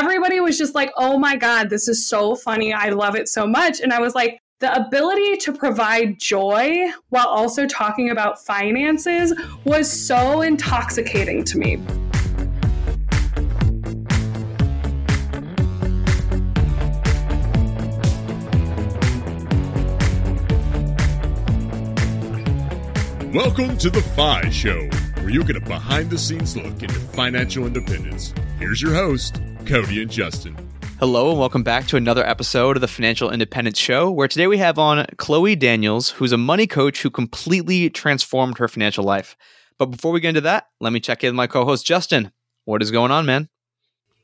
everybody was just like, oh my God, this is so funny. I love it so much. And I was like, the ability to provide joy while also talking about finances was so intoxicating to me. Welcome to The FI Show, where you get a behind the scenes look into financial independence. Here's your host, Cody and Justin. Hello, and welcome back to another episode of the Financial Independence Show, where today we have on Chloe Daniels, who's a money coach who completely transformed her financial life. But before we get into that, let me check in with my co host, Justin. What is going on, man?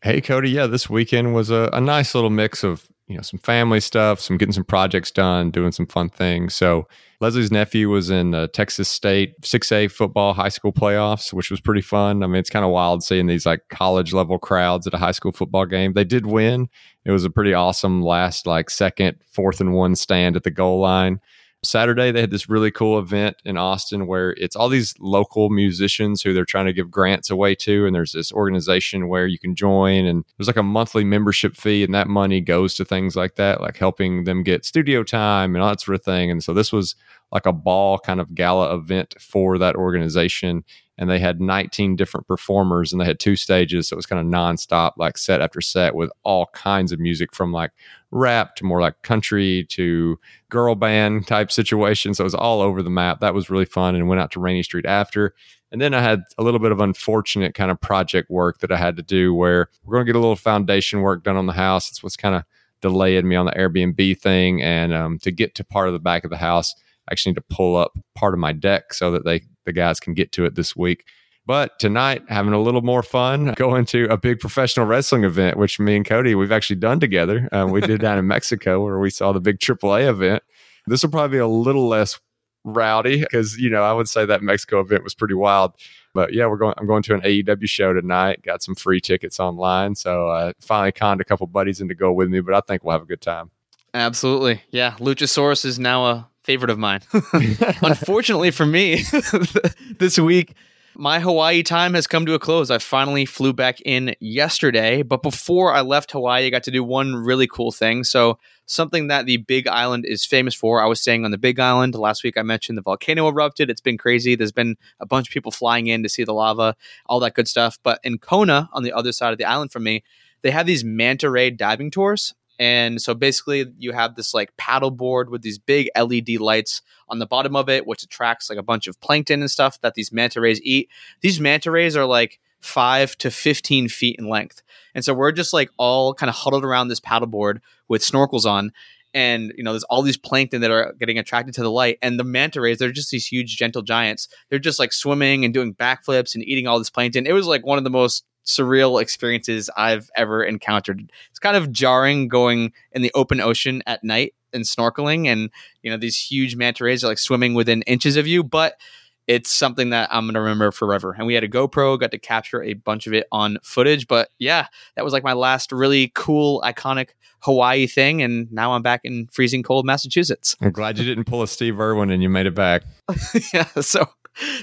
Hey, Cody. Yeah, this weekend was a, a nice little mix of you know some family stuff, some getting some projects done, doing some fun things. So Leslie's nephew was in the Texas State 6A football high school playoffs, which was pretty fun. I mean, it's kind of wild seeing these like college level crowds at a high school football game. They did win. It was a pretty awesome last like second, fourth and one stand at the goal line. Saturday, they had this really cool event in Austin where it's all these local musicians who they're trying to give grants away to. And there's this organization where you can join, and there's like a monthly membership fee, and that money goes to things like that, like helping them get studio time and all that sort of thing. And so this was like a ball kind of gala event for that organization and they had 19 different performers and they had two stages so it was kind of nonstop like set after set with all kinds of music from like rap to more like country to girl band type situations so it was all over the map. That was really fun and went out to Rainey Street after. And then i had a little bit of unfortunate kind of project work that i had to do where we're going to get a little foundation work done on the house. It's what's kind of delaying me on the airbnb thing and um, to get to part of the back of the house I actually need to pull up part of my deck so that they the guys can get to it this week. But tonight, having a little more fun, going to a big professional wrestling event, which me and Cody we've actually done together. Um, we did down in Mexico where we saw the big AAA event. This will probably be a little less rowdy because you know I would say that Mexico event was pretty wild. But yeah, we're going. I'm going to an AEW show tonight. Got some free tickets online, so I uh, finally conned a couple buddies in to go with me. But I think we'll have a good time. Absolutely, yeah. Luchasaurus is now a favorite of mine. Unfortunately for me, this week, my Hawaii time has come to a close. I finally flew back in yesterday, but before I left Hawaii, I got to do one really cool thing. So, something that the Big Island is famous for. I was staying on the Big Island. Last week, I mentioned the volcano erupted. It's been crazy. There's been a bunch of people flying in to see the lava, all that good stuff. But in Kona, on the other side of the island from me, they have these manta ray diving tours. And so basically, you have this like paddle board with these big LED lights on the bottom of it, which attracts like a bunch of plankton and stuff that these manta rays eat. These manta rays are like five to 15 feet in length. And so we're just like all kind of huddled around this paddle board with snorkels on. And you know, there's all these plankton that are getting attracted to the light, and the manta rays. They're just these huge, gentle giants. They're just like swimming and doing backflips and eating all this plankton. It was like one of the most surreal experiences I've ever encountered. It's kind of jarring going in the open ocean at night and snorkeling, and you know these huge manta rays are like swimming within inches of you, but it's something that I'm gonna remember forever. And we had a GoPro, got to capture a bunch of it on footage. But yeah, that was like my last really cool, iconic Hawaii thing, and now I'm back in freezing cold Massachusetts. I'm glad you didn't pull a Steve Irwin and you made it back. yeah, so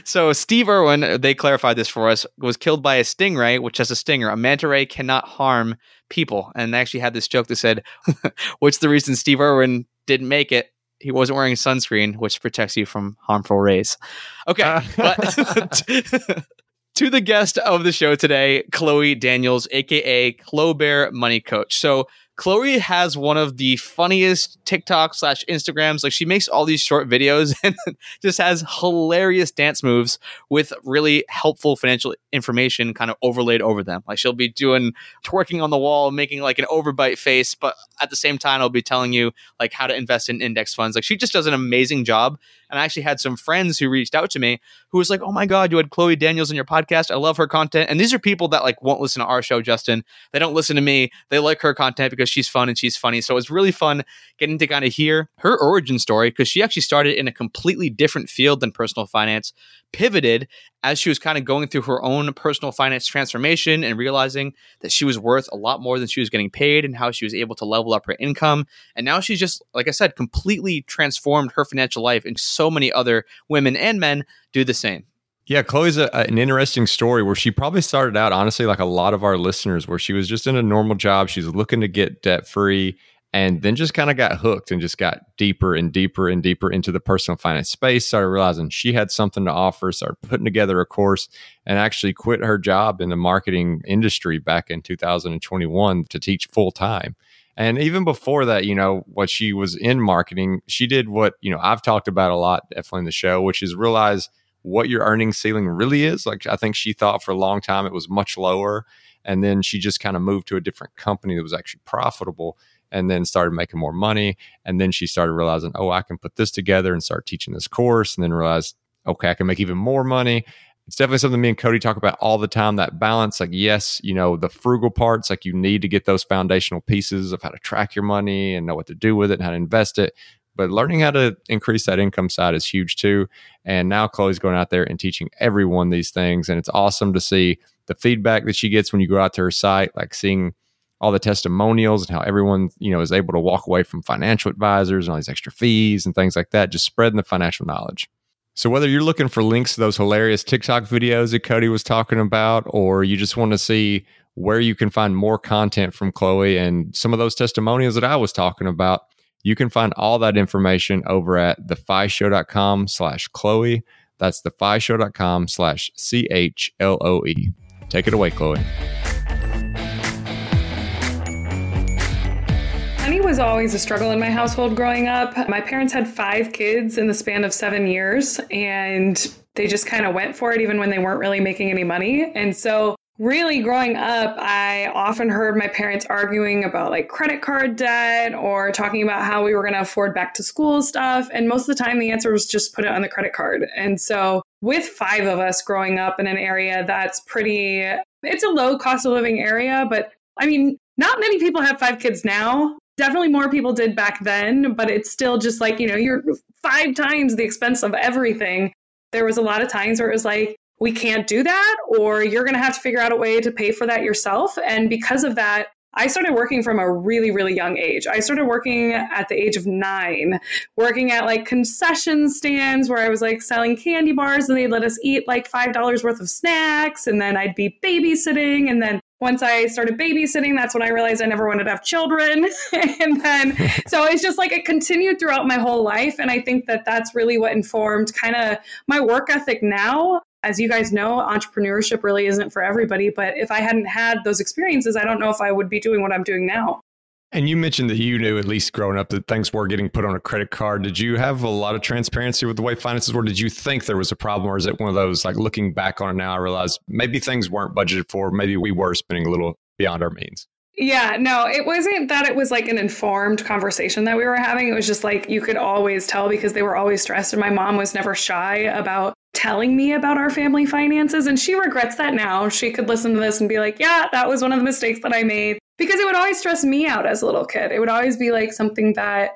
so Steve Irwin, they clarified this for us, was killed by a stingray, which has a stinger. A manta ray cannot harm people. And they actually had this joke that said, "What's the reason Steve Irwin didn't make it? He wasn't wearing sunscreen, which protects you from harmful rays." Okay, uh. but to the guest of the show today, Chloe Daniels, aka Clo Bare Money Coach. So Chloe has one of the funniest TikTok slash Instagrams. Like she makes all these short videos and just has hilarious dance moves with really helpful financial information kind of overlaid over them. Like she'll be doing twerking on the wall, making like an overbite face, but at the same time, I'll be telling you like how to invest in index funds. Like she just does an amazing job. And I actually had some friends who reached out to me who was like, "Oh my god, you had Chloe Daniels in your podcast. I love her content." And these are people that like won't listen to our show, Justin. They don't listen to me. They like her content because she's fun and she's funny. So it was really fun getting to kind of hear her origin story because she actually started in a completely different field than personal finance, pivoted as she was kind of going through her own personal finance transformation and realizing that she was worth a lot more than she was getting paid and how she was able to level up her income. And now she's just, like I said, completely transformed her financial life. And so many other women and men do the same. Yeah, Chloe's a, an interesting story where she probably started out, honestly, like a lot of our listeners, where she was just in a normal job. She's looking to get debt free and then just kind of got hooked and just got deeper and deeper and deeper into the personal finance space. Started realizing she had something to offer, started putting together a course, and actually quit her job in the marketing industry back in 2021 to teach full time. And even before that, you know, what she was in marketing, she did what, you know, I've talked about a lot, definitely in the show, which is realize what your earning ceiling really is. Like I think she thought for a long time it was much lower. And then she just kind of moved to a different company that was actually profitable and then started making more money. And then she started realizing, oh, I can put this together and start teaching this course. And then realized, okay, I can make even more money. It's definitely something me and Cody talk about all the time that balance. Like, yes, you know, the frugal parts, like you need to get those foundational pieces of how to track your money and know what to do with it and how to invest it but learning how to increase that income side is huge too. And now Chloe's going out there and teaching everyone these things. And it's awesome to see the feedback that she gets when you go out to her site, like seeing all the testimonials and how everyone, you know, is able to walk away from financial advisors and all these extra fees and things like that, just spreading the financial knowledge. So whether you're looking for links to those hilarious TikTok videos that Cody was talking about, or you just want to see where you can find more content from Chloe and some of those testimonials that I was talking about, you can find all that information over at thefishow.com slash Chloe. That's thefishow.com slash C H L O E. Take it away, Chloe. Was always a struggle in my household growing up. My parents had five kids in the span of seven years, and they just kind of went for it even when they weren't really making any money. And so really growing up, I often heard my parents arguing about like credit card debt or talking about how we were going to afford back to school stuff. And most of the time, the answer was just put it on the credit card. And so, with five of us growing up in an area that's pretty, it's a low cost of living area, but I mean, not many people have five kids now. Definitely more people did back then, but it's still just like, you know, you're five times the expense of everything. There was a lot of times where it was like, we can't do that, or you're going to have to figure out a way to pay for that yourself. And because of that, I started working from a really, really young age. I started working at the age of nine, working at like concession stands where I was like selling candy bars and they'd let us eat like $5 worth of snacks. And then I'd be babysitting. And then once I started babysitting, that's when I realized I never wanted to have children. and then, so it's just like it continued throughout my whole life. And I think that that's really what informed kind of my work ethic now as you guys know, entrepreneurship really isn't for everybody. But if I hadn't had those experiences, I don't know if I would be doing what I'm doing now. And you mentioned that you knew, at least growing up, that things were getting put on a credit card. Did you have a lot of transparency with the way finances were? Did you think there was a problem, or is it one of those like looking back on it now, I realize maybe things weren't budgeted for, maybe we were spending a little beyond our means? Yeah, no, it wasn't that it was like an informed conversation that we were having. It was just like you could always tell because they were always stressed. And my mom was never shy about telling me about our family finances. And she regrets that now. She could listen to this and be like, yeah, that was one of the mistakes that I made. Because it would always stress me out as a little kid. It would always be like something that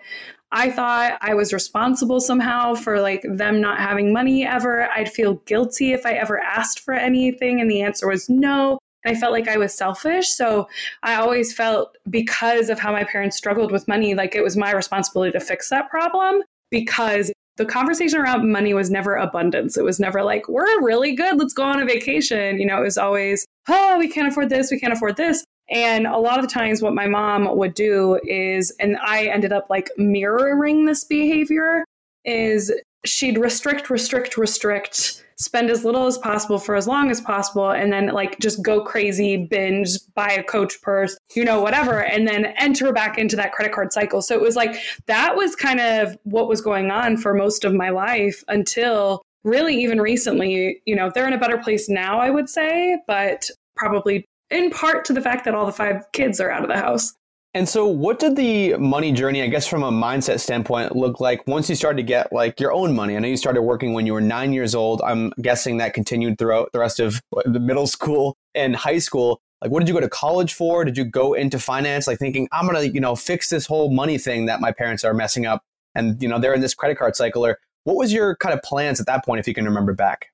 I thought I was responsible somehow for like them not having money ever. I'd feel guilty if I ever asked for anything and the answer was no. I felt like I was selfish. So I always felt because of how my parents struggled with money, like it was my responsibility to fix that problem because the conversation around money was never abundance. It was never like, we're really good, let's go on a vacation. You know, it was always, oh, we can't afford this, we can't afford this. And a lot of times, what my mom would do is, and I ended up like mirroring this behavior, is she'd restrict, restrict, restrict spend as little as possible for as long as possible and then like just go crazy binge buy a coach purse you know whatever and then enter back into that credit card cycle. So it was like that was kind of what was going on for most of my life until really even recently you know they're in a better place now i would say but probably in part to the fact that all the five kids are out of the house and so, what did the money journey, I guess, from a mindset standpoint, look like once you started to get like your own money? I know you started working when you were nine years old. I'm guessing that continued throughout the rest of the middle school and high school. Like, what did you go to college for? Did you go into finance, like thinking, I'm going to, you know, fix this whole money thing that my parents are messing up? And, you know, they're in this credit card cycle. Or what was your kind of plans at that point, if you can remember back?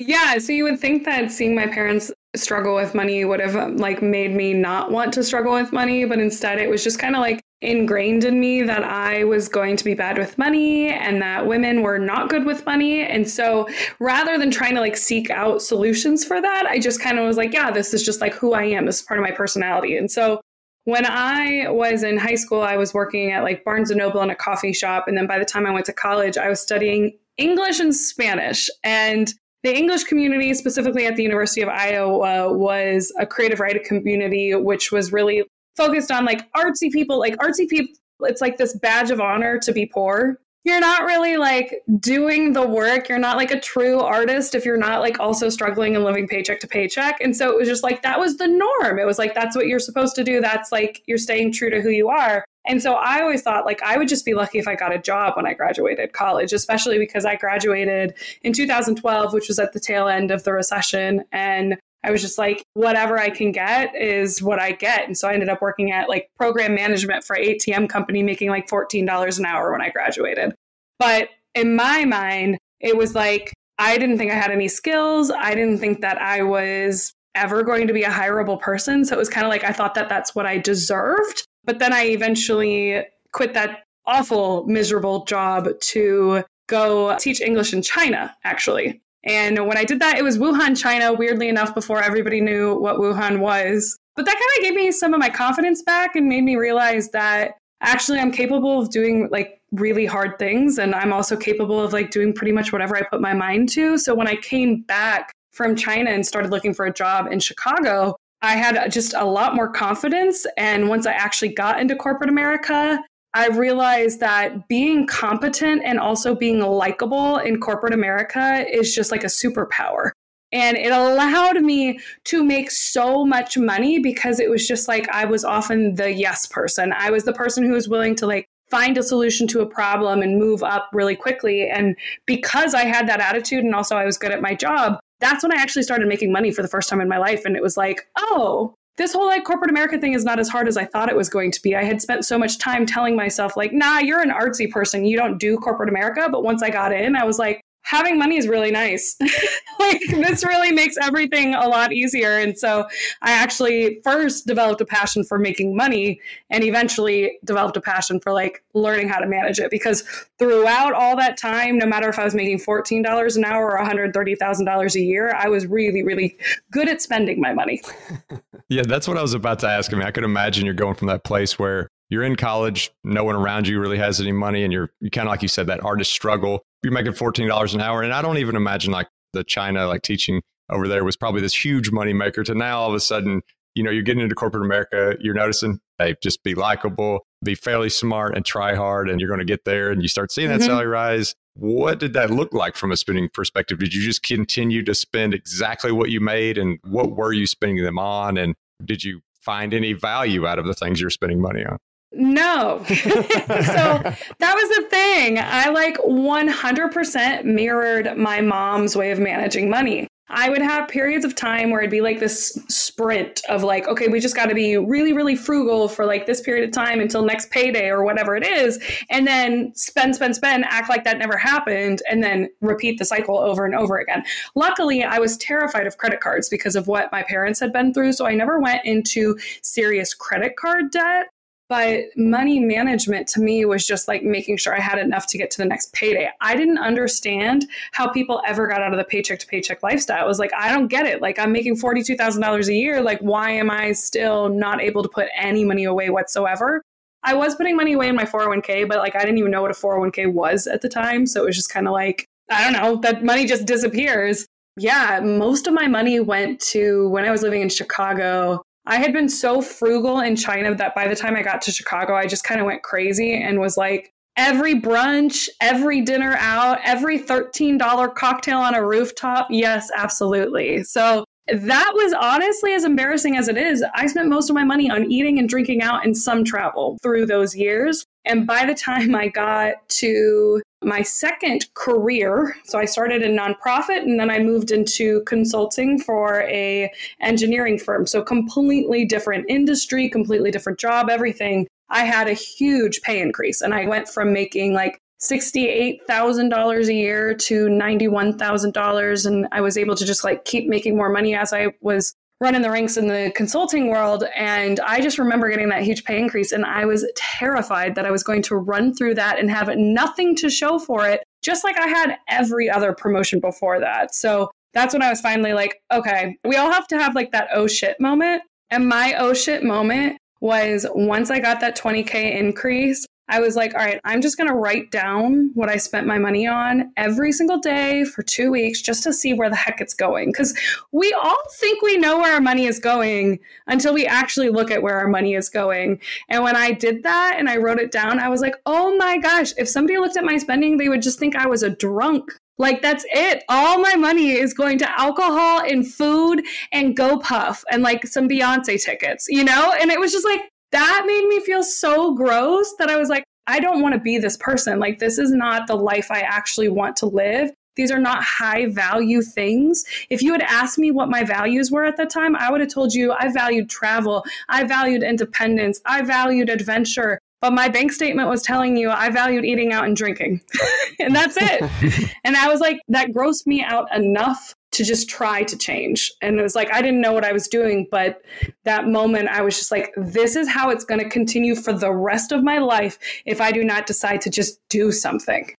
Yeah, so you would think that seeing my parents struggle with money would have um, like made me not want to struggle with money, but instead it was just kind of like ingrained in me that I was going to be bad with money and that women were not good with money. And so rather than trying to like seek out solutions for that, I just kind of was like, yeah, this is just like who I am. This is part of my personality. And so when I was in high school, I was working at like Barnes and Noble in a coffee shop. And then by the time I went to college, I was studying English and Spanish. And the English community, specifically at the University of Iowa, was a creative writing community, which was really focused on like artsy people, like artsy people. It's like this badge of honor to be poor. You're not really like doing the work. You're not like a true artist if you're not like also struggling and living paycheck to paycheck. And so it was just like that was the norm. It was like that's what you're supposed to do. That's like you're staying true to who you are. And so I always thought like I would just be lucky if I got a job when I graduated college, especially because I graduated in 2012, which was at the tail end of the recession. And I was just like, whatever I can get is what I get. And so I ended up working at like program management for ATM company, making like $14 an hour when I graduated. But in my mind, it was like, I didn't think I had any skills. I didn't think that I was ever going to be a hireable person. So it was kind of like I thought that that's what I deserved. But then I eventually quit that awful, miserable job to go teach English in China, actually. And when I did that, it was Wuhan, China, weirdly enough, before everybody knew what Wuhan was. But that kind of gave me some of my confidence back and made me realize that actually I'm capable of doing like really hard things. And I'm also capable of like doing pretty much whatever I put my mind to. So when I came back from China and started looking for a job in Chicago, I had just a lot more confidence. And once I actually got into corporate America, I realized that being competent and also being likable in corporate America is just like a superpower. And it allowed me to make so much money because it was just like I was often the yes person. I was the person who was willing to like find a solution to a problem and move up really quickly. And because I had that attitude and also I was good at my job, that's when I actually started making money for the first time in my life. And it was like, oh, this whole like corporate America thing is not as hard as I thought it was going to be. I had spent so much time telling myself, like, nah, you're an artsy person. You don't do corporate America. But once I got in, I was like, having money is really nice. like this really makes everything a lot easier. And so I actually first developed a passion for making money and eventually developed a passion for like learning how to manage it because throughout all that time, no matter if I was making $14 an hour or $130,000 a year, I was really, really good at spending my money. yeah, that's what I was about to ask. I mean, I could imagine you're going from that place where you're in college, no one around you really has any money, and you're you kind of like you said that artist struggle. You're making fourteen dollars an hour, and I don't even imagine like the China like teaching over there was probably this huge money maker. To now all of a sudden, you know, you're getting into corporate America, you're noticing hey, just be likable, be fairly smart, and try hard, and you're going to get there. And you start seeing that mm-hmm. salary rise. What did that look like from a spending perspective? Did you just continue to spend exactly what you made, and what were you spending them on? And did you find any value out of the things you're spending money on? No. so that was the thing. I like 100% mirrored my mom's way of managing money. I would have periods of time where it'd be like this sprint of like, okay, we just got to be really, really frugal for like this period of time until next payday or whatever it is. And then spend, spend, spend, act like that never happened, and then repeat the cycle over and over again. Luckily, I was terrified of credit cards because of what my parents had been through. So I never went into serious credit card debt. But money management to me was just like making sure I had enough to get to the next payday. I didn't understand how people ever got out of the paycheck to paycheck lifestyle. It was like, I don't get it. Like, I'm making $42,000 a year. Like, why am I still not able to put any money away whatsoever? I was putting money away in my 401k, but like, I didn't even know what a 401k was at the time. So it was just kind of like, I don't know, that money just disappears. Yeah, most of my money went to when I was living in Chicago. I had been so frugal in China that by the time I got to Chicago, I just kind of went crazy and was like, every brunch, every dinner out, every $13 cocktail on a rooftop. Yes, absolutely. So that was honestly as embarrassing as it is. I spent most of my money on eating and drinking out and some travel through those years. And by the time I got to my second career, so I started a nonprofit and then I moved into consulting for a engineering firm. So completely different industry, completely different job, everything. I had a huge pay increase and I went from making like $68,000 a year to $91,000 and I was able to just like keep making more money as I was running the ranks in the consulting world. And I just remember getting that huge pay increase. And I was terrified that I was going to run through that and have nothing to show for it, just like I had every other promotion before that. So that's when I was finally like, okay, we all have to have like that oh shit moment. And my oh shit moment was once I got that 20K increase, I was like, all right, I'm just going to write down what I spent my money on every single day for two weeks just to see where the heck it's going. Because we all think we know where our money is going until we actually look at where our money is going. And when I did that and I wrote it down, I was like, oh my gosh, if somebody looked at my spending, they would just think I was a drunk. Like that's it. All my money is going to alcohol and food and GoPuff and like some Beyonce tickets, you know? And it was just like, that made me feel so gross that I was like, I don't want to be this person. Like, this is not the life I actually want to live. These are not high value things. If you had asked me what my values were at that time, I would have told you I valued travel, I valued independence, I valued adventure. But my bank statement was telling you I valued eating out and drinking. and that's it. and I was like, that grossed me out enough to just try to change. And it was like, I didn't know what I was doing, but that moment I was just like, this is how it's going to continue for the rest of my life if I do not decide to just do something.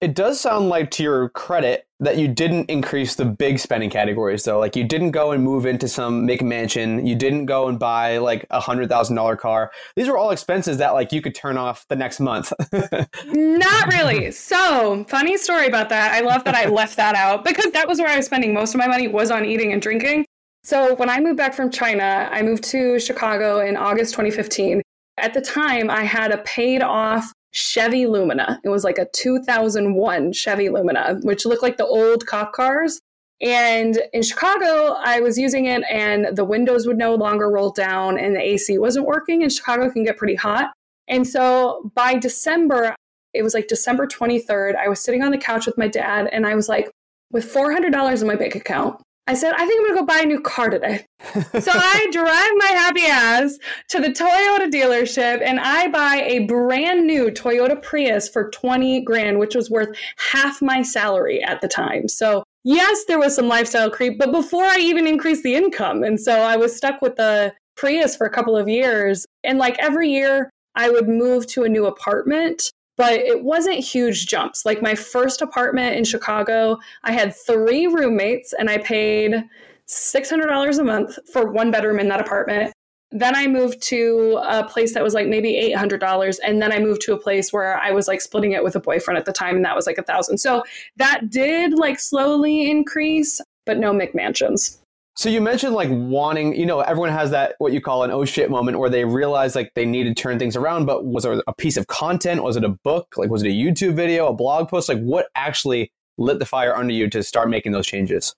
It does sound like, to your credit, that you didn't increase the big spending categories, though. Like, you didn't go and move into some McMansion. You didn't go and buy like a hundred thousand dollar car. These were all expenses that like you could turn off the next month. Not really. So, funny story about that. I love that I left that out because that was where I was spending most of my money was on eating and drinking. So, when I moved back from China, I moved to Chicago in August 2015. At the time, I had a paid off Chevy Lumina. It was like a 2001 Chevy Lumina, which looked like the old cop cars. And in Chicago, I was using it and the windows would no longer roll down and the AC wasn't working. And Chicago can get pretty hot. And so by December, it was like December 23rd, I was sitting on the couch with my dad and I was like, with $400 in my bank account, I said, I think I'm gonna go buy a new car today. so I drive my happy ass to the Toyota dealership and I buy a brand new Toyota Prius for 20 grand, which was worth half my salary at the time. So yes, there was some lifestyle creep, but before I even increased the income. And so I was stuck with the Prius for a couple of years. And like every year I would move to a new apartment but it wasn't huge jumps. Like my first apartment in Chicago, I had three roommates and I paid $600 a month for one bedroom in that apartment. Then I moved to a place that was like maybe $800 and then I moved to a place where I was like splitting it with a boyfriend at the time and that was like a thousand. So that did like slowly increase, but no McMansions. So you mentioned like wanting, you know, everyone has that what you call an oh shit moment where they realize like they need to turn things around. But was it a piece of content? Was it a book? Like was it a YouTube video, a blog post? Like what actually lit the fire under you to start making those changes?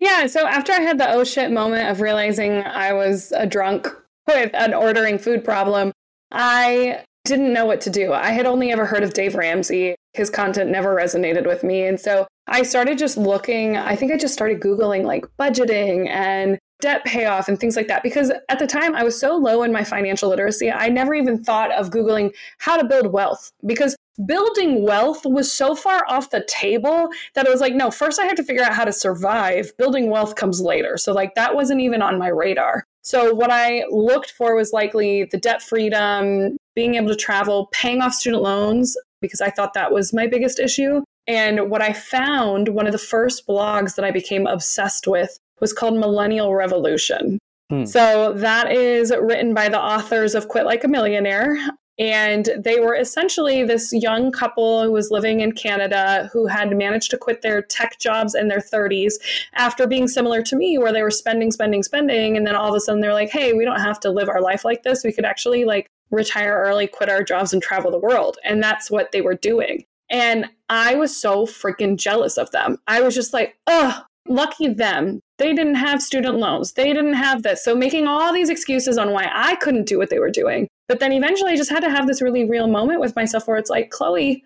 Yeah. So after I had the oh shit moment of realizing I was a drunk with an ordering food problem, I didn't know what to do. I had only ever heard of Dave Ramsey. His content never resonated with me. And so I started just looking, I think I just started Googling like budgeting and debt payoff and things like that because at the time I was so low in my financial literacy, I never even thought of Googling how to build wealth because building wealth was so far off the table that it was like, no, first I have to figure out how to survive. Building wealth comes later. So, like, that wasn't even on my radar. So, what I looked for was likely the debt freedom, being able to travel, paying off student loans because I thought that was my biggest issue. And what I found, one of the first blogs that I became obsessed with was called Millennial Revolution. Hmm. So that is written by the authors of Quit Like a Millionaire. And they were essentially this young couple who was living in Canada who had managed to quit their tech jobs in their 30s after being similar to me, where they were spending, spending, spending. And then all of a sudden they're like, hey, we don't have to live our life like this. We could actually like retire early, quit our jobs, and travel the world. And that's what they were doing. And I was so freaking jealous of them. I was just like, oh, lucky them. They didn't have student loans. They didn't have this. So making all these excuses on why I couldn't do what they were doing. But then eventually I just had to have this really real moment with myself where it's like, Chloe,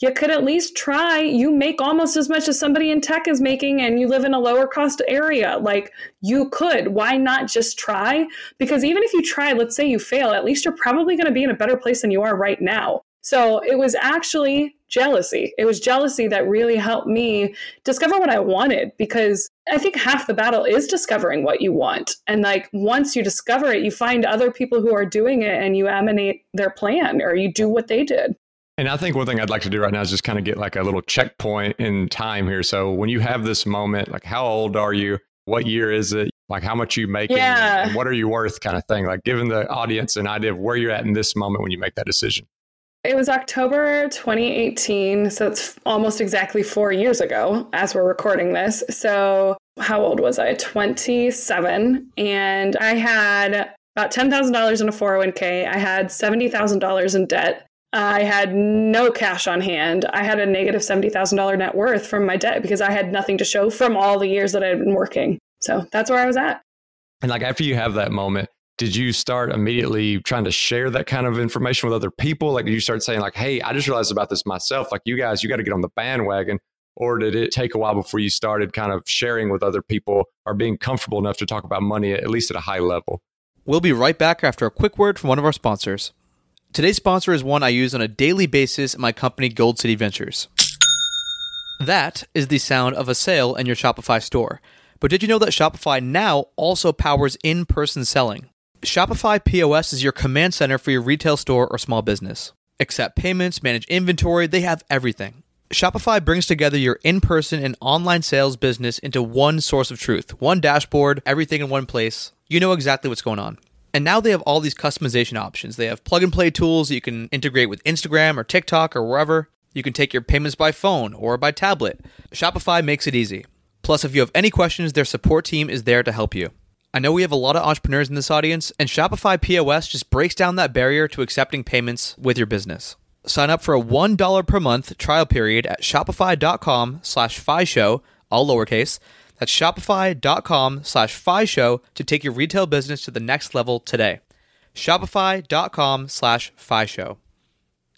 you could at least try. You make almost as much as somebody in tech is making, and you live in a lower cost area. Like, you could. Why not just try? Because even if you try, let's say you fail, at least you're probably going to be in a better place than you are right now. So it was actually jealousy. It was jealousy that really helped me discover what I wanted because I think half the battle is discovering what you want. And like once you discover it, you find other people who are doing it and you emanate their plan or you do what they did. And I think one thing I'd like to do right now is just kind of get like a little checkpoint in time here. So when you have this moment, like how old are you? What year is it? Like how much are you making? Yeah. what are you worth kind of thing? Like giving the audience an idea of where you're at in this moment when you make that decision. It was October 2018, so it's almost exactly four years ago as we're recording this. So, how old was I? 27. And I had about $10,000 in a 401k. I had $70,000 in debt. I had no cash on hand. I had a negative $70,000 net worth from my debt because I had nothing to show from all the years that I had been working. So, that's where I was at. And like after you have that moment, did you start immediately trying to share that kind of information with other people? Like, did you start saying, like, hey, I just realized about this myself? Like, you guys, you got to get on the bandwagon. Or did it take a while before you started kind of sharing with other people or being comfortable enough to talk about money, at least at a high level? We'll be right back after a quick word from one of our sponsors. Today's sponsor is one I use on a daily basis at my company, Gold City Ventures. That is the sound of a sale in your Shopify store. But did you know that Shopify now also powers in person selling? Shopify POS is your command center for your retail store or small business. Accept payments, manage inventory, they have everything. Shopify brings together your in person and online sales business into one source of truth, one dashboard, everything in one place. You know exactly what's going on. And now they have all these customization options. They have plug and play tools that you can integrate with Instagram or TikTok or wherever. You can take your payments by phone or by tablet. Shopify makes it easy. Plus, if you have any questions, their support team is there to help you. I know we have a lot of entrepreneurs in this audience, and Shopify POS just breaks down that barrier to accepting payments with your business. Sign up for a $1 per month trial period at shopify.com slash show, all lowercase. That's shopify.com slash show to take your retail business to the next level today. Shopify.com slash show.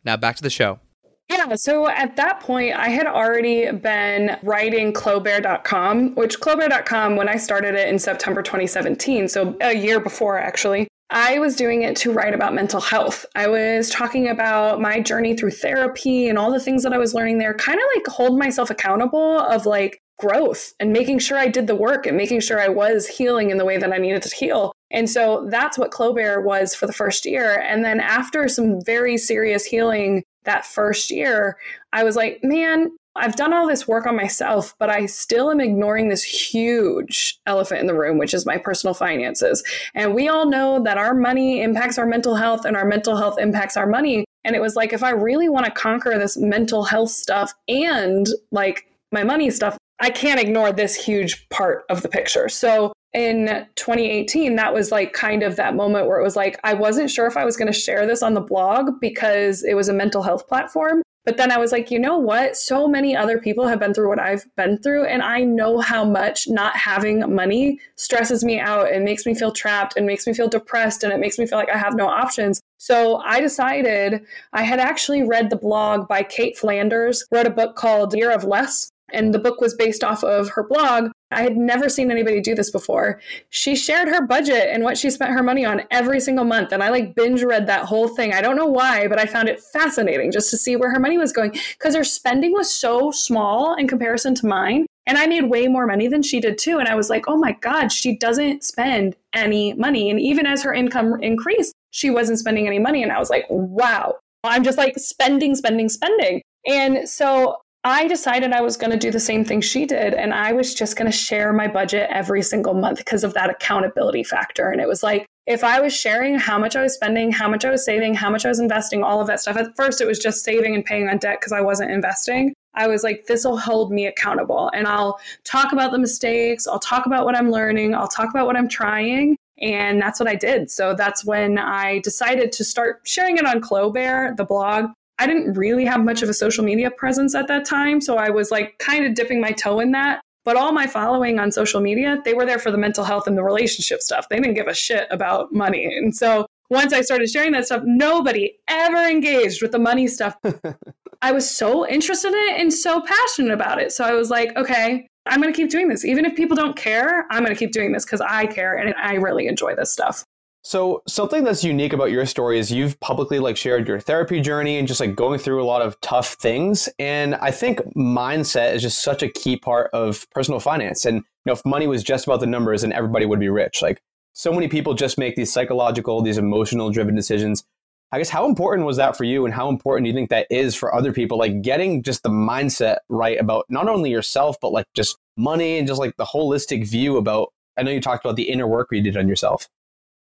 Now back to the show. Yeah, so at that point, I had already been writing Clobare.com, which Clobare.com, when I started it in September 2017, so a year before actually, I was doing it to write about mental health. I was talking about my journey through therapy and all the things that I was learning there, kind of like hold myself accountable of like growth and making sure I did the work and making sure I was healing in the way that I needed to heal. And so that's what Clobare was for the first year. And then after some very serious healing that first year, I was like, man, I've done all this work on myself, but I still am ignoring this huge elephant in the room, which is my personal finances. And we all know that our money impacts our mental health and our mental health impacts our money. And it was like, if I really want to conquer this mental health stuff and like my money stuff, I can't ignore this huge part of the picture. So in 2018, that was like kind of that moment where it was like, I wasn't sure if I was going to share this on the blog because it was a mental health platform. But then I was like, you know what? So many other people have been through what I've been through. And I know how much not having money stresses me out and makes me feel trapped and makes me feel depressed and it makes me feel like I have no options. So I decided I had actually read the blog by Cait Flanders, wrote a book called Year of Less. And the book was based off of her blog. I had never seen anybody do this before. She shared her budget and what she spent her money on every single month. And I like binge read that whole thing. I don't know why, but I found it fascinating just to see where her money was going because her spending was so small in comparison to mine. And I made way more money than she did too. And I was like, oh my God, she doesn't spend any money. And even as her income increased, she wasn't spending any money. And I was like, wow, I'm just like spending, spending, spending. And so I decided I was going to do the same thing she did. And I was just going to share my budget every single month because of that accountability factor. And it was like, if I was sharing how much I was spending, how much I was saving, how much I was investing, all of that stuff. At first, it was just saving and paying on debt because I wasn't investing. I was like, this will hold me accountable. And I'll talk about the mistakes. I'll talk about what I'm learning. I'll talk about what I'm trying. And that's what I did. So that's when I decided to start sharing it on Clobare, the blog. I didn't really have much of a social media presence at that time. So I was like kind of dipping my toe in that. But all my following on social media, they were there for the mental health and the relationship stuff. They didn't give a shit about money. And so once I started sharing that stuff, nobody ever engaged with the money stuff. I was so interested in it and so passionate about it. So I was like, okay, I'm going to keep doing this. Even if people don't care, I'm going to keep doing this because I care and I really enjoy this stuff. So something that's unique about your story is you've publicly like shared your therapy journey and just like going through a lot of tough things. And I think mindset is just such a key part of personal finance. And you know, if money was just about the numbers, then everybody would be rich. Like so many people just make these psychological, these emotional driven decisions. I guess how important was that for you and how important do you think that is for other people? Like getting just the mindset right about not only yourself, but like just money and just like the holistic view about I know you talked about the inner work you did on yourself.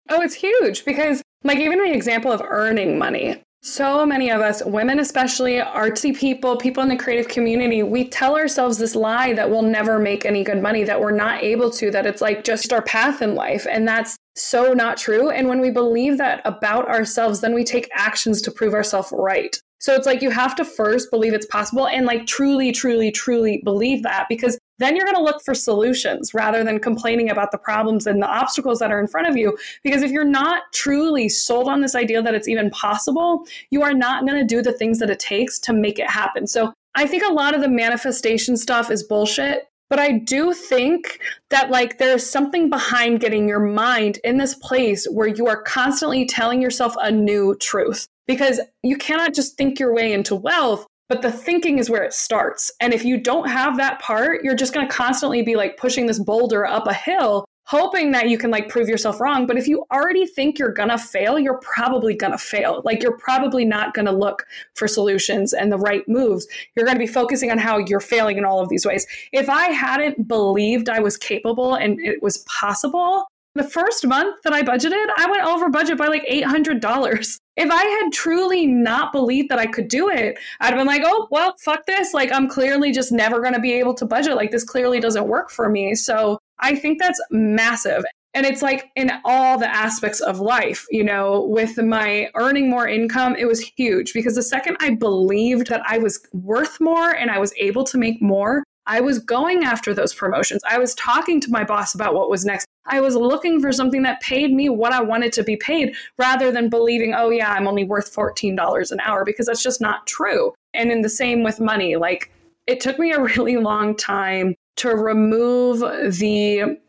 Oh, it's huge because, like, even the example of earning money. So many of us, women especially, artsy people, people in the creative community, we tell ourselves this lie that we'll never make any good money, that we're not able to, that it's like just our path in life. And that's so not true. And when we believe that about ourselves, then we take actions to prove ourselves right. So it's like you have to first believe it's possible and like truly, truly, truly believe that because then you're going to look for solutions rather than complaining about the problems and the obstacles that are in front of you. Because if you're not truly sold on this idea that it's even possible, you are not going to do the things that it takes to make it happen. So I think a lot of the manifestation stuff is bullshit. But I do think that like there's something behind getting your mind in this place where you are constantly telling yourself a new truth because you cannot just think your way into wealth but the thinking is where it starts. And if you don't have that part, you're just going to constantly be like pushing this boulder up a hill, hoping that you can like prove yourself wrong. But if you already think you're going to fail, you're probably going to fail. Like you're probably not going to look for solutions and the right moves. You're going to be focusing on how you're failing in all of these ways. If I hadn't believed I was capable and it was possible, the first month that I budgeted, I went over budget by like $800 if I had truly not believed that I could do it, I'd have been like, oh, well, fuck this. Like, I'm clearly just never going to be able to budget. Like, this clearly doesn't work for me. So I think that's massive. And it's like in all the aspects of life, you know, with my earning more income, it was huge because the second I believed that I was worth more and I was able to make more, I was going after those promotions. I was talking to my boss about what was next. I was looking for something that paid me what I wanted to be paid rather than believing, oh, yeah, I'm only worth $14 an hour because that's just not true. And in the same with money, like it took me a really long time to remove the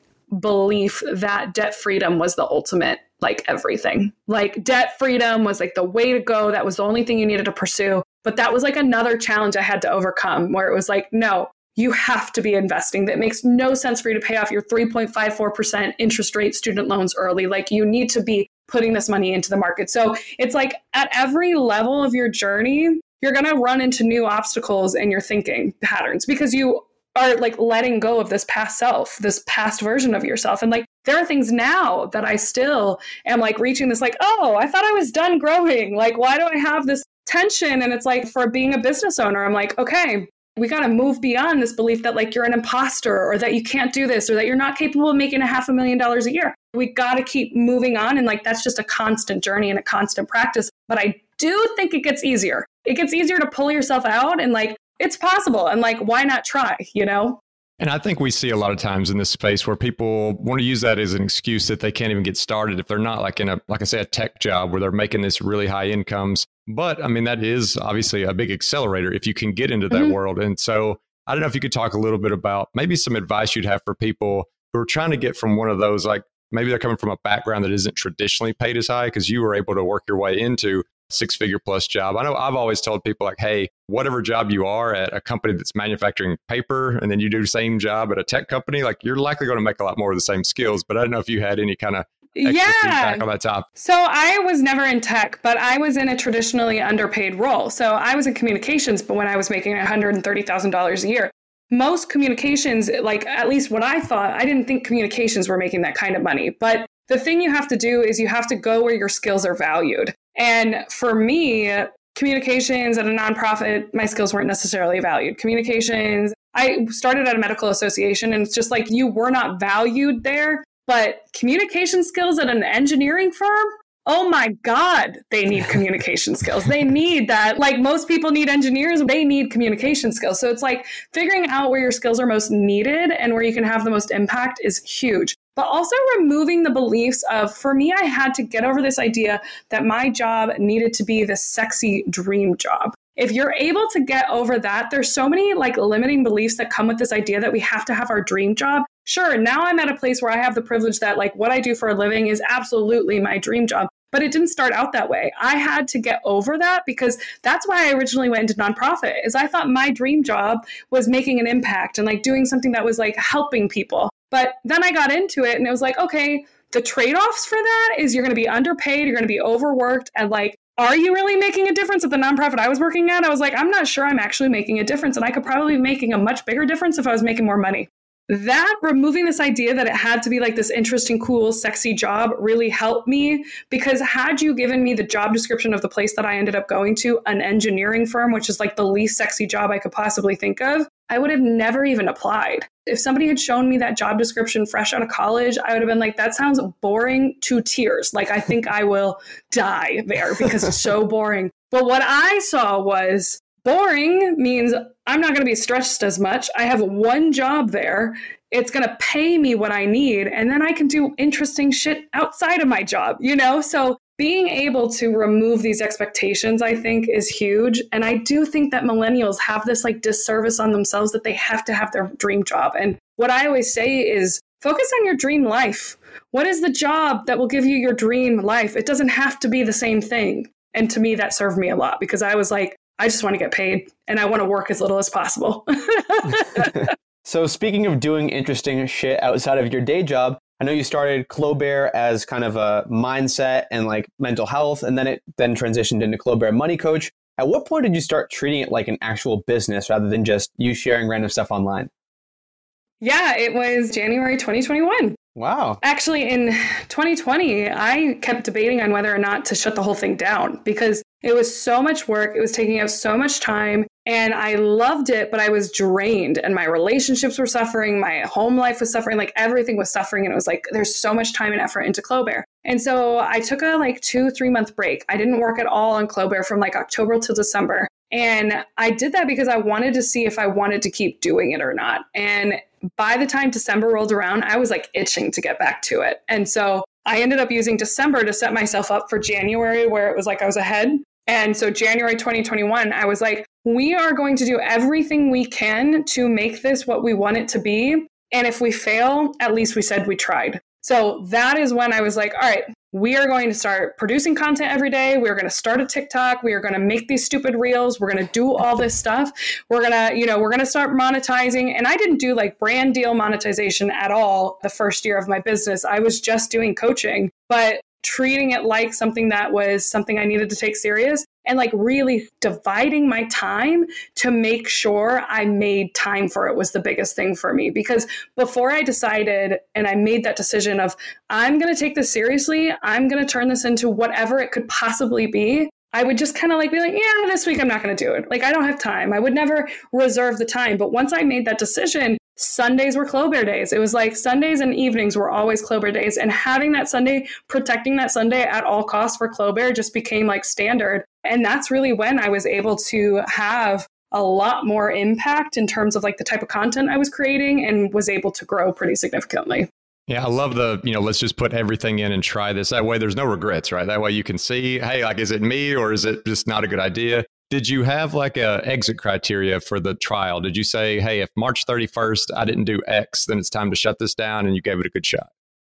belief that debt freedom was the ultimate like everything. Like debt freedom was like the way to go. That was the only thing you needed to pursue. But that was like another challenge I had to overcome where it was like, no, you have to be investing. That makes no sense for you to pay off your 3.54% interest rate student loans early. Like you need to be putting this money into the market. So it's like at every level of your journey, you're going to run into new obstacles in your thinking patterns because you are like letting go of this past self, this past version of yourself. And like there are things now that I still am like reaching this like, oh, I thought I was done growing. Like, why do I have this tension? And it's like for being a business owner, I'm like, okay, we got to move beyond this belief that like you're an imposter or that you can't do this or that you're not capable of making a half a million dollars a year. We got to keep moving on. And like that's just a constant journey and a constant practice. But I do think it gets easier. It gets easier to pull yourself out and like it's possible. And like, why not try, you know? And I think we see a lot of times in this space where people want to use that as an excuse that they can't even get started if they're not like in a, like I say, a tech job where they're making this really high incomes. But I mean, that is obviously a big accelerator if you can get into that mm-hmm. world. And so I don't know if you could talk a little bit about maybe some advice you'd have for people who are trying to get from one of those, like maybe they're coming from a background that isn't traditionally paid as high because you were able to work your way into six figure plus job. I know I've always told people like, hey, whatever job you are at a company that's manufacturing paper and then you do the same job at a tech company, like you're likely going to make a lot more of the same skills. But I don't know if you had any kind of yeah. on that top. So I was never in tech, but I was in a traditionally underpaid role. So I was in communications, but when I was making $130,000 a year, most communications, like at least what I thought, I didn't think communications were making that kind of money. But the thing you have to do is you have to go where your skills are valued. And for me, communications at a nonprofit, my skills weren't necessarily valued. Communications, I started at a medical association and it's just like you were not valued there. But communication skills at an engineering firm, oh my God, they need communication skills. They need that. Like most people need engineers, they need communication skills. So it's like figuring out where your skills are most needed and where you can have the most impact is huge but also removing the beliefs of, for me, I had to get over this idea that my job needed to be the sexy dream job. If you're able to get over that, there's so many like limiting beliefs that come with this idea that we have to have our dream job sure, now I'm at a place where I have the privilege that like what I do for a living is absolutely my dream job. But it didn't start out that way. I had to get over that because that's why I originally went into nonprofit is I thought my dream job was making an impact and like doing something that was like helping people. But then I got into it and it was like, okay, the trade-offs for that is you're going to be underpaid, you're going to be overworked and like are you really making a difference at the nonprofit I was working at? I was like, I'm not sure I'm actually making a difference. And I could probably be making a much bigger difference if I was making more money that removing this idea that it had to be like this interesting, cool, sexy job really helped me because had you given me the job description of the place that I ended up going to, an engineering firm, which is like the least sexy job I could possibly think of, I would have never even applied. If somebody had shown me that job description fresh out of college, I would have been like, that sounds boring to tears. Like, I think I will die there because it's so boring. But what I saw was boring means I'm not going to be stressed as much. I have one job there. It's going to pay me what I need. And then I can do interesting shit outside of my job, you know? So being able to remove these expectations, I think, is huge. And I do think that millennials have this like disservice on themselves that they have to have their dream job. And what I always say is focus on your dream life. What is the job that will give you your dream life? It doesn't have to be the same thing. And to me, that served me a lot because I was like, I just want to get paid and I want to work as little as possible. so, speaking of doing interesting shit outside of your day job, I know you started Clobare as kind of a mindset and like mental health, and then it then transitioned into Clobare Money Coach. At what point did you start treating it like an actual business rather than just you sharing random stuff online? Yeah, it was January 2021. Wow. Actually, in 2020, I kept debating on whether or not to shut the whole thing down because it was so much work. It was taking up so much time. And I loved it, but I was drained and my relationships were suffering. My home life was suffering. Like everything was suffering. And it was like, there's so much time and effort into Clobare. And so I took a like two, three month break. I didn't work at all on Clobare from like October till December. And I did that because I wanted to see if I wanted to keep doing it or not. And by the time December rolled around, I was like itching to get back to it. And so I ended up using December to set myself up for January, where it was like I was ahead. And so January 2021, I was like, we are going to do everything we can to make this what we want it to be. And if we fail, at least we said we tried. So that is when I was like, all right, we are going to start producing content every day. We're going to start a TikTok. We are going to make these stupid reels. We're going to do all this stuff. We're going to, you know, we're going to start monetizing. And I didn't do like brand deal monetization at all the first year of my business. I was just doing coaching, but treating it like something that was something I needed to take serious and like really dividing my time to make sure I made time for it was the biggest thing for me. Because before I decided and I made that decision of, I'm going to take this seriously, I'm going to turn this into whatever it could possibly be, I would just kind of like be like, yeah, this week I'm not going to do it. Like, I don't have time. I would never reserve the time. But once I made that decision, Sundays were Clobare days. It was like Sundays and evenings were always Clobare days. And having that Sunday, protecting that Sunday at all costs for Clobare just became like standard. And that's really when I was able to have a lot more impact in terms of like the type of content I was creating and was able to grow pretty significantly. Yeah, I love the, you know, let's just put everything in and try this. That way there's no regrets, right? That way you can see, hey, like, is it me or is it just not a good idea? Did you have like a exit criteria for the trial? Did you say, hey, if March 31st I didn't do X, then it's time to shut this down and you gave it a good shot?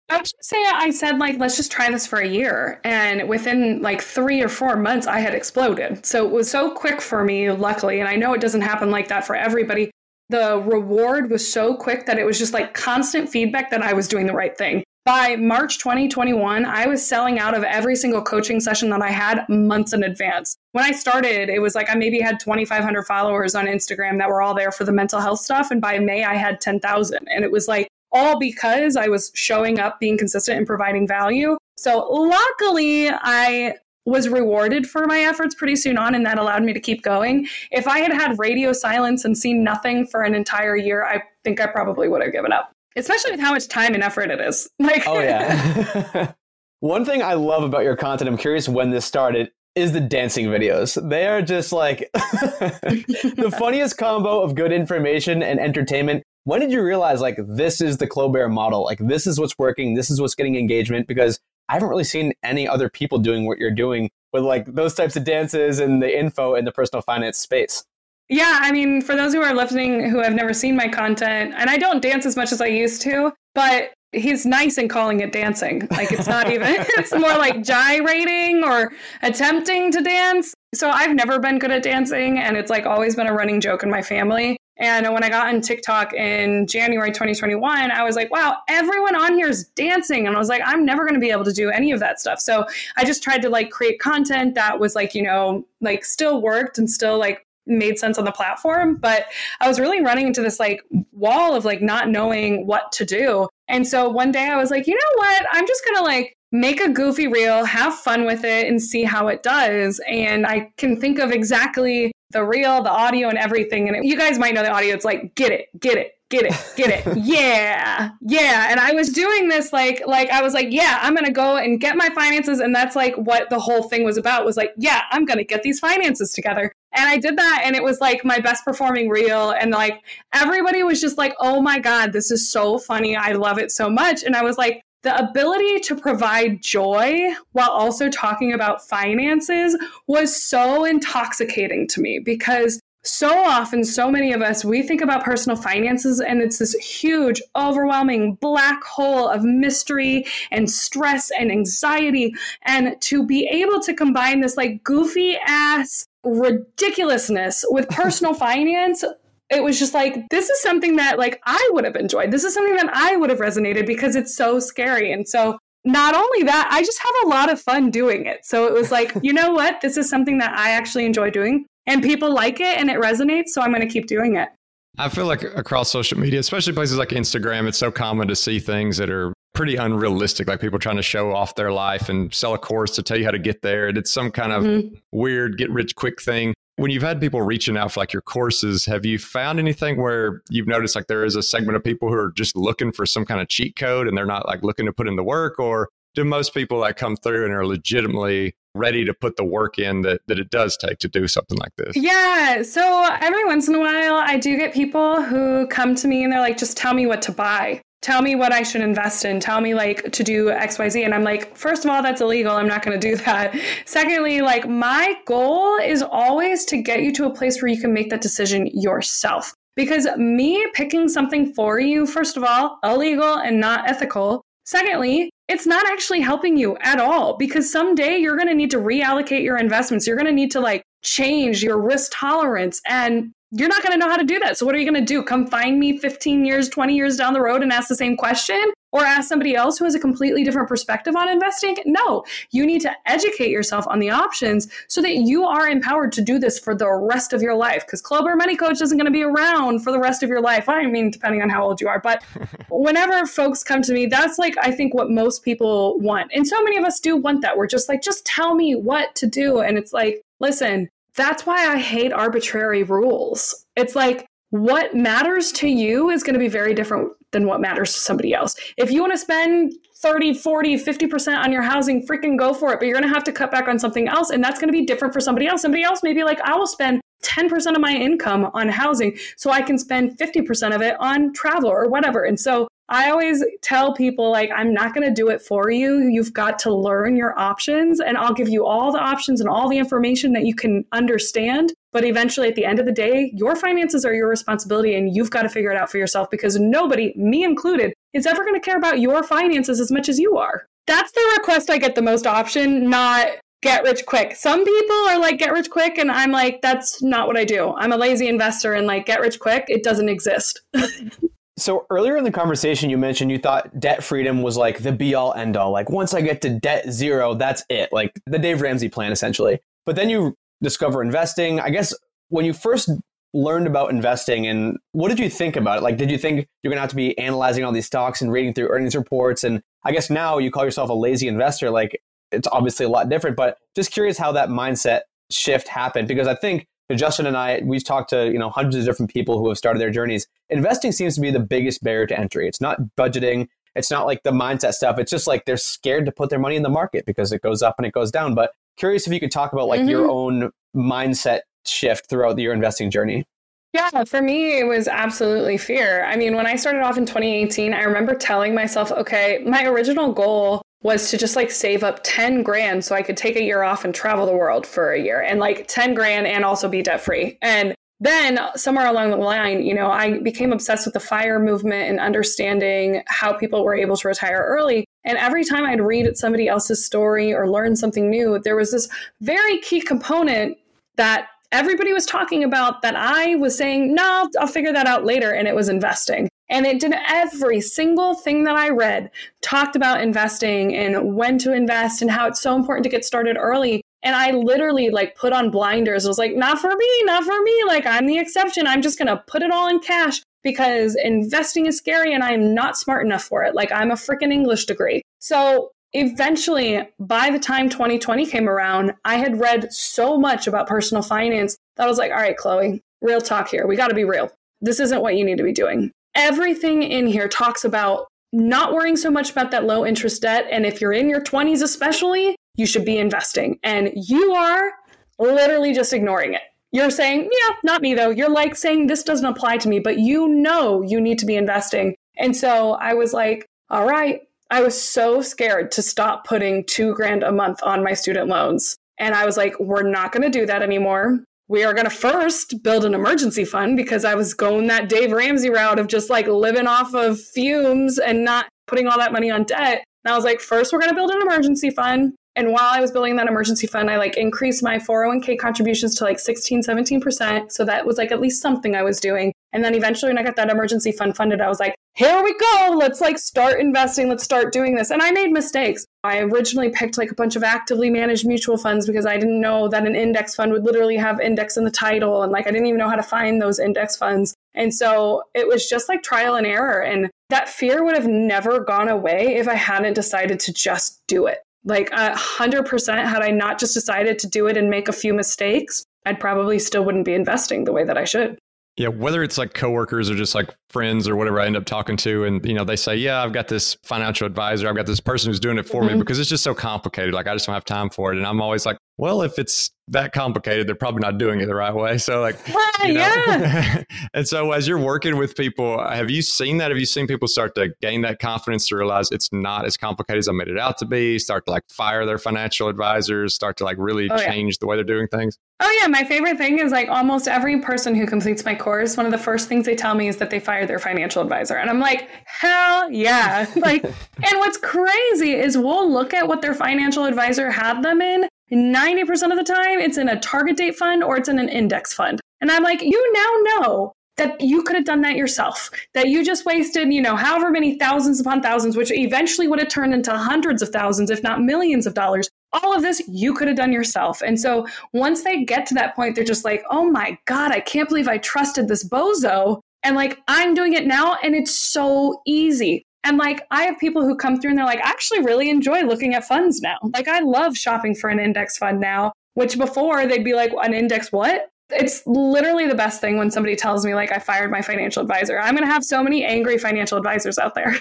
I would say I said like let's just try this for a year, and within like three or four months, I had exploded. So it was so quick for me, luckily, and I know it doesn't happen like that for everybody the reward was so quick that it was just like constant feedback that I was doing the right thing. By March 2021, I was selling out of every single coaching session that I had months in advance. When I started, it was like I maybe had 2,500 followers on Instagram that were all there for the mental health stuff. And by May, I had 10,000. And it was like all because I was showing up, being consistent, and providing value. So luckily, I was rewarded for my efforts pretty soon on, and that allowed me to keep going. If I had had radio silence and seen nothing for an entire year, I think I probably would have given up, especially with how much time and effort it is. Like, oh, yeah. One thing I love about your content, I'm curious when this started, is the dancing videos. They are just like the funniest combo of good information and entertainment. When did you realize like this is the Clobare model? Like this is what's working, this is what's getting engagement because I haven't really seen any other people doing what you're doing with like those types of dances and the info in the personal finance space. Yeah, I mean, for those who are listening who have never seen my content, and I don't dance as much as I used to, but he's nice in calling it dancing. Like it's not even, it's more like gyrating or attempting to dance. So I've never been good at dancing, and it's like always been a running joke in my family. And when I got on TikTok in January 2021, I was like, wow, everyone on here is dancing. And I was like, I'm never going to be able to do any of that stuff. So I just tried to like create content that was like, you know, like still worked and still like made sense on the platform. But I was really running into this like wall of like not knowing what to do. And so one day I was like, you know what? I'm just going to like make a goofy reel, have fun with it, and see how it does. And I can think of exactly the reel, the audio, and everything. And it, you guys might know the audio. It's like, get it, get it, get it get it. Yeah yeah. And i was doing this like like i was like yeah i'm gonna go and get my finances. And that's like what the whole thing was about was like yeah i'm gonna get these finances together. And i did that and it was like my best performing reel. And like everybody was just like oh my god this is so funny. I love it so much. And i was like the ability to provide joy while also talking about finances was so intoxicating to me because so often, so many of us, we think about personal finances and it's this huge, overwhelming black hole of mystery and stress and anxiety. And to be able to combine this like goofy ass ridiculousness with personal finance it was just like this is something that like I would have enjoyed. This is something that I would have resonated because it's so scary. And so not only that, I just have a lot of fun doing it. So it was like, you know what? This is something that I actually enjoy doing and people like it and it resonates. So I'm going to keep doing it. I feel like across social media, especially places like Instagram, it's so common to see things that are pretty unrealistic, like people trying to show off their life and sell a course to tell you how to get there. And it's some kind of mm-hmm. weird get rich quick thing when you've had people reaching out for like your courses, have you found anything where you've noticed like there is a segment of people who are just looking for some kind of cheat code and they're not like looking to put in the work? Or do most people that come through and are legitimately ready to put the work in that, that it does take to do something like this? Yeah. So every once in a while, I do get people who come to me and they're like, just tell me what to buy tell me what I should invest in. Tell me like to do XYZ. And I'm like, first of all, that's illegal. I'm not going to do that. Secondly, like my goal is always to get you to a place where you can make that decision yourself. Because me picking something for you, first of all, illegal and not ethical. Secondly, it's not actually helping you at all because someday you're going to need to reallocate your investments. You're going to need to like change your risk tolerance and you're not going to know how to do that. So, what are you going to do? Come find me 15 years, 20 years down the road and ask the same question? Or ask somebody else who has a completely different perspective on investing? No, you need to educate yourself on the options so that you are empowered to do this for the rest of your life. Because Clobare Money Coach isn't going to be around for the rest of your life. I mean, depending on how old you are. But whenever folks come to me, that's like, I think, what most people want. And so many of us do want that. We're just like, just tell me what to do. And it's like, listen, that's why I hate arbitrary rules. It's like what matters to you is going to be very different than what matters to somebody else. If you want to spend 30, 40, 50% on your housing, freaking go for it. But you're going to have to cut back on something else. And that's going to be different for somebody else. Somebody else may be like, I will spend 10% of my income on housing so I can spend 50% of it on travel or whatever. And so I always tell people, like, I'm not going to do it for you. You've got to learn your options, and I'll give you all the options and all the information that you can understand. But eventually, at the end of the day, your finances are your responsibility, and you've got to figure it out for yourself because nobody, me included, is ever going to care about your finances as much as you are. That's the request I get the most option, not get rich quick. Some people are like get rich quick and I'm like that's not what I do. I'm a lazy investor and like get rich quick, it doesn't exist. So earlier in the conversation, you mentioned you thought debt freedom was like the be all end all. Like once I get to debt zero, that's it. Like the Dave Ramsey plan, essentially. But then you discover investing. I guess when you first learned about investing and what did you think about it? Like, did you think you're going to have to be analyzing all these stocks and reading through earnings reports? And I guess now you call yourself a lazy investor. Like, it's obviously a lot different, but just curious how that mindset shift happened because I think Justin and I, we've talked to you know hundreds of different people who have started their journeys. Investing seems to be the biggest barrier to entry. It's not budgeting. It's not like the mindset stuff. It's just like they're scared to put their money in the market because it goes up and it goes down. But curious if you could talk about like mm-hmm. your own mindset shift throughout your investing journey. Yeah, for me, it was absolutely fear. I mean, when I started off in 2018, I remember telling myself, okay, my original goal was to just like save up 10 grand so I could take a year off and travel the world for a year and like 10 grand and also be debt free. And then somewhere along the line, you know, I became obsessed with the fire movement and understanding how people were able to retire early. And every time I'd read somebody else's story or learn something new, there was this very key component that everybody was talking about that I was saying, no, I'll figure that out later. And it was investing. And it did every single thing that I read talked about investing and when to invest and how it's so important to get started early. And I literally like put on blinders. I was like, not for me, not for me. Like I'm the exception. I'm just going to put it all in cash because investing is scary and I'm not smart enough for it. Like I'm a freaking English degree. So eventually, by the time 2020 came around, I had read so much about personal finance that I was like, all right, Chloe, real talk here. We got to be real. This isn't what you need to be doing. Everything in here talks about not worrying so much about that low interest debt. And if you're in your 20s, especially, you should be investing. And you are literally just ignoring it. You're saying, yeah, not me though. You're like saying this doesn't apply to me, but you know you need to be investing. And so I was like, all right. I was so scared to stop putting two grand a month on my student loans. And I was like, we're not going to do that anymore. We are going to first build an emergency fund because I was going that Dave Ramsey route of just like living off of fumes and not putting all that money on debt. And I was like, first, we're going to build an emergency fund. And while I was building that emergency fund, I like increased my 401k contributions to like 16, 17%. So that was like at least something I was doing. And then eventually when I got that emergency fund funded, I was like, here we go. Let's like start investing. Let's start doing this. And I made mistakes. I originally picked like a bunch of actively managed mutual funds because I didn't know that an index fund would literally have index in the title. And like I didn't even know how to find those index funds. And so it was just like trial and error. And that fear would have never gone away if I hadn't decided to just do it. Like a hundred percent, had I not just decided to do it and make a few mistakes, I'd probably still wouldn't be investing the way that I should. Yeah, whether it's like coworkers or just like friends or whatever I end up talking to, and you know, they say, "Yeah, I've got this financial advisor, I've got this person who's doing it for mm-hmm. me," because it's just so complicated. Like I just don't have time for it, and I'm always like, "Well, if it's that complicated, they're probably not doing it the right way." So like, you know? yeah. and so as you're working with people, have you seen that? Have you seen people start to gain that confidence to realize it's not as complicated as I made it out to be? Start to like fire their financial advisors, start to like really oh, change yeah. the way they're doing things. Oh yeah, my favorite thing is like almost every person who completes my course, one of the first things they tell me is that they fired their financial advisor. And I'm like, "Hell yeah." like and what's crazy is we'll look at what their financial advisor had them in. 90% of the time it's in a target date fund or it's in an index fund. And I'm like, "You now know that you could have done that yourself. That you just wasted, you know, however many thousands upon thousands, which eventually would have turned into hundreds of thousands, if not millions of dollars all of this you could have done yourself. And so once they get to that point, they're just like, oh my God, I can't believe I trusted this bozo. And like, I'm doing it now and it's so easy. And like, I have people who come through and they're like, I actually really enjoy looking at funds now. Like, I love shopping for an index fund now, which before they'd be like, an index what? It's literally the best thing when somebody tells me, like, I fired my financial advisor. I'm going to have so many angry financial advisors out there.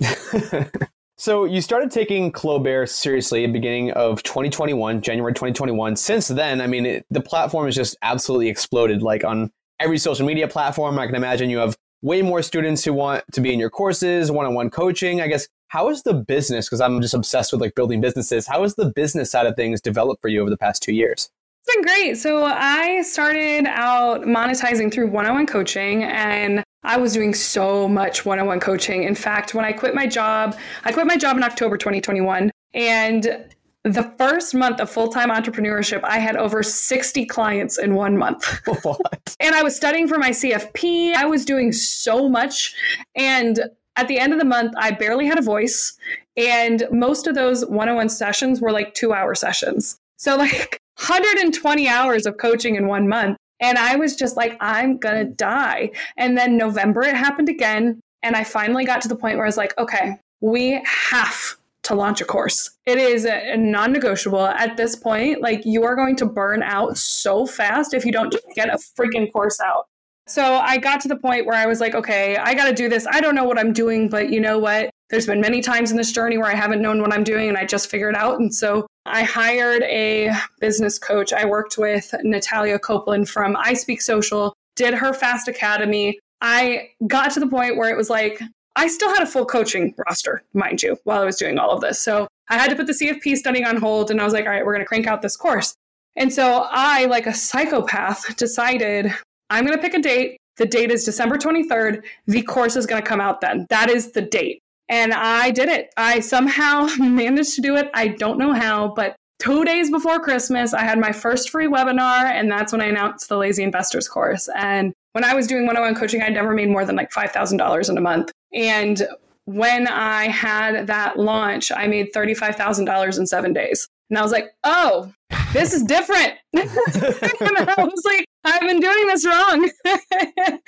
So you started taking Clobare seriously beginning of 2021, January 2021. Since then, I mean, it, the platform has just absolutely exploded. Like on every social media platform, I can imagine you have way more students who want to be in your courses, one-on-one coaching. I guess how is the business? Because I'm just obsessed with like building businesses. How has the business side of things developed for you over the past two years? It's been great. So I started out monetizing through one-on-one coaching and I was doing so much one on one coaching. In fact, when I quit my job, I quit my job in October 2021. And the first month of full time entrepreneurship, I had over 60 clients in one month. What? and I was studying for my CFP. I was doing so much. And at the end of the month, I barely had a voice. And most of those one on one sessions were like two hour sessions. So, like 120 hours of coaching in one month. And I was just like, I'm going to die. And then November, it happened again. And I finally got to the point where I was like, okay, we have to launch a course. It is non negotiable at this point. Like, you are going to burn out so fast if you don't get a freaking course out. So I got to the point where I was like, okay, I got to do this. I don't know what I'm doing, but you know what? There's been many times in this journey where I haven't known what I'm doing and I just figured out. And so I hired a business coach. I worked with Natalia Copeland from I Speak Social, did her Fast Academy. I got to the point where it was like, I still had a full coaching roster, mind you, while I was doing all of this. So I had to put the CFP studying on hold and I was like, all right, we're going to crank out this course. And so I, like a psychopath, decided I'm going to pick a date. The date is December 23rd. The course is going to come out then. That is the date. And I did it. I somehow managed to do it. I don't know how, but two days before Christmas, I had my first free webinar, and that's when I announced the Lazy Investors course. And when I was doing one on one coaching, I'd never made more than like $5,000 in a month. And when I had that launch, I made $35,000 in seven days. And I was like, oh, this is different. and I was like, I've been doing this wrong.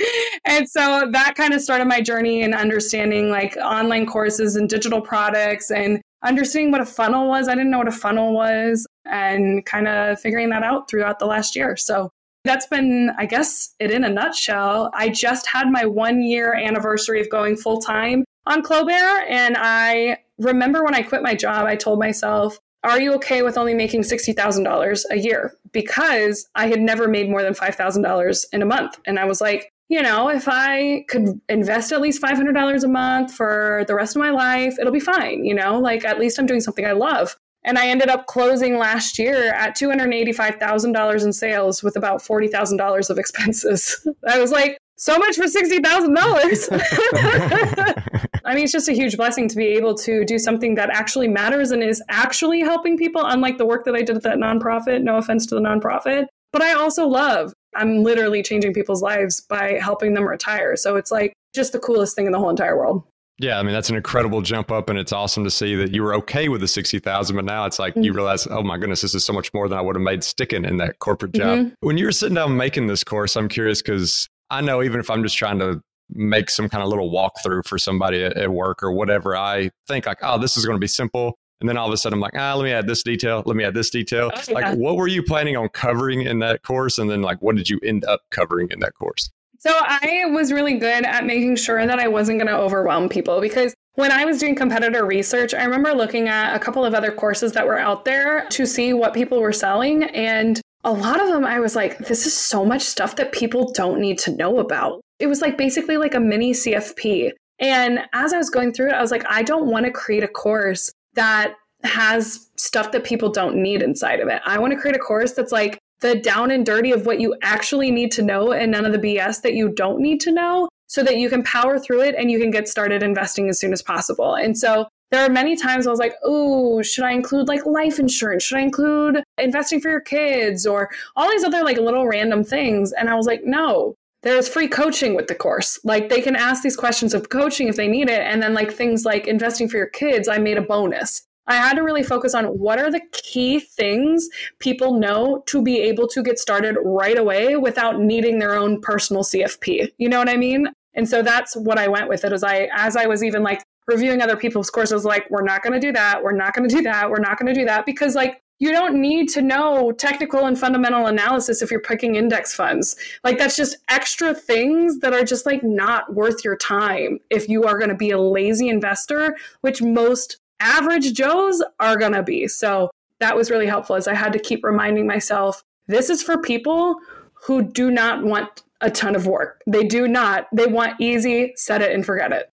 and so that kind of started my journey in understanding like online courses and digital products and understanding what a funnel was. I didn't know what a funnel was and kind of figuring that out throughout the last year. So that's been, I guess, it in a nutshell. I just had my one year anniversary of going full time on Clobare. And I remember when I quit my job, I told myself, are you okay with only making $60,000 a year? Because I had never made more than $5,000 in a month. And I was like, you know, if I could invest at least $500 a month for the rest of my life, it'll be fine. You know, like at least I'm doing something I love. And I ended up closing last year at $285,000 in sales with about $40,000 of expenses. I was like, so much for $60,000. I mean, it's just a huge blessing to be able to do something that actually matters and is actually helping people, unlike the work that I did at that nonprofit. No offense to the nonprofit. But I also love, I'm literally changing people's lives by helping them retire. So it's like just the coolest thing in the whole entire world. Yeah, I mean that's an incredible jump up, and it's awesome to see that you were okay with the sixty thousand, but now it's like mm-hmm. you realize, oh my goodness, this is so much more than I would have made sticking in that corporate job. Mm-hmm. When you were sitting down making this course, I'm curious because I know even if I'm just trying to make some kind of little walkthrough for somebody at, at work or whatever, I think like, oh, this is going to be simple. And then all of a sudden I'm like, ah, let me add this detail. Let me add this detail. Oh, yeah. Like, what were you planning on covering in that course? And then, like, what did you end up covering in that course? So I was really good at making sure that I wasn't going to overwhelm people because when I was doing competitor research, I remember looking at a couple of other courses that were out there to see what people were selling. And a lot of them, I was like, this is so much stuff that people don't need to know about. It was like basically like a mini CFP. And as I was going through it, I was like, I don't want to create a course that has stuff that people don't need inside of it. I want to create a course that's like the down and dirty of what you actually need to know and none of the BS that you don't need to know so that you can power through it and you can get started investing as soon as possible. And so there are many times I was like, oh, should I include like life insurance? Should I include investing for your kids or all these other like little random things? And I was like, no, there's free coaching with the course. Like they can ask these questions of coaching if they need it. And then like things like investing for your kids, I made a bonus. I had to really focus on what are the key things people know to be able to get started right away without needing their own personal CFP. You know what I mean? And so that's what I went with it as I as I was even like reviewing other people's courses like we're not going to do that we're not going to do that we're not going to do that because like you don't need to know technical and fundamental analysis if you're picking index funds like that's just extra things that are just like not worth your time if you are going to be a lazy investor which most average joes are going to be so that was really helpful as i had to keep reminding myself this is for people who do not want a ton of work they do not they want easy set it and forget it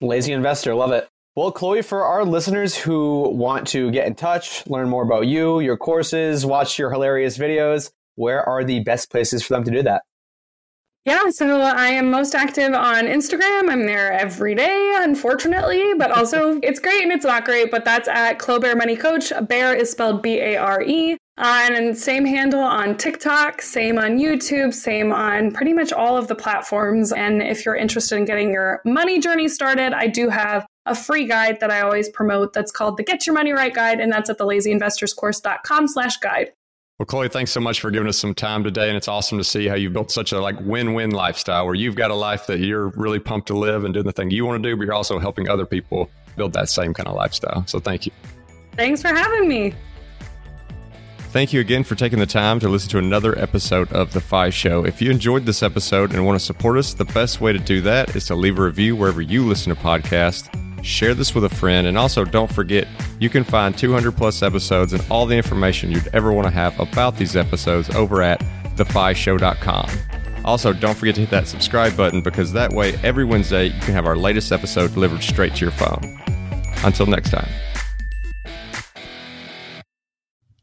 Lazy investor, love it. Well, Chloe, for our listeners who want to get in touch, learn more about you, your courses, watch your hilarious videos, where are the best places for them to do that? Yeah, so I am most active on Instagram. I'm there every day, unfortunately, but also it's great and it's not great, but that's at Clobare Money Coach. Bare is spelled B A R E. Uh, and same handle on TikTok, same on YouTube, same on pretty much all of the platforms. And if you're interested in getting your money journey started, I do have a free guide that I always promote that's called the Get Your Money Right Guide, and that's at the lazyinvestorscourse.com slash guide. Well, Chloe, thanks so much for giving us some time today. And it's awesome to see how you've built such a like win-win lifestyle where you've got a life that you're really pumped to live and doing the thing you want to do, but you're also helping other people build that same kind of lifestyle. So thank you. Thanks for having me. Thank you again for taking the time to listen to another episode of The FI Show. If you enjoyed this episode and want to support us, the best way to do that is to leave a review wherever you listen to podcasts. Share this with a friend, and also don't forget you can find 200 plus episodes and all the information you'd ever want to have about these episodes over at thefishow.com. Also, don't forget to hit that subscribe button because that way every Wednesday you can have our latest episode delivered straight to your phone. Until next time.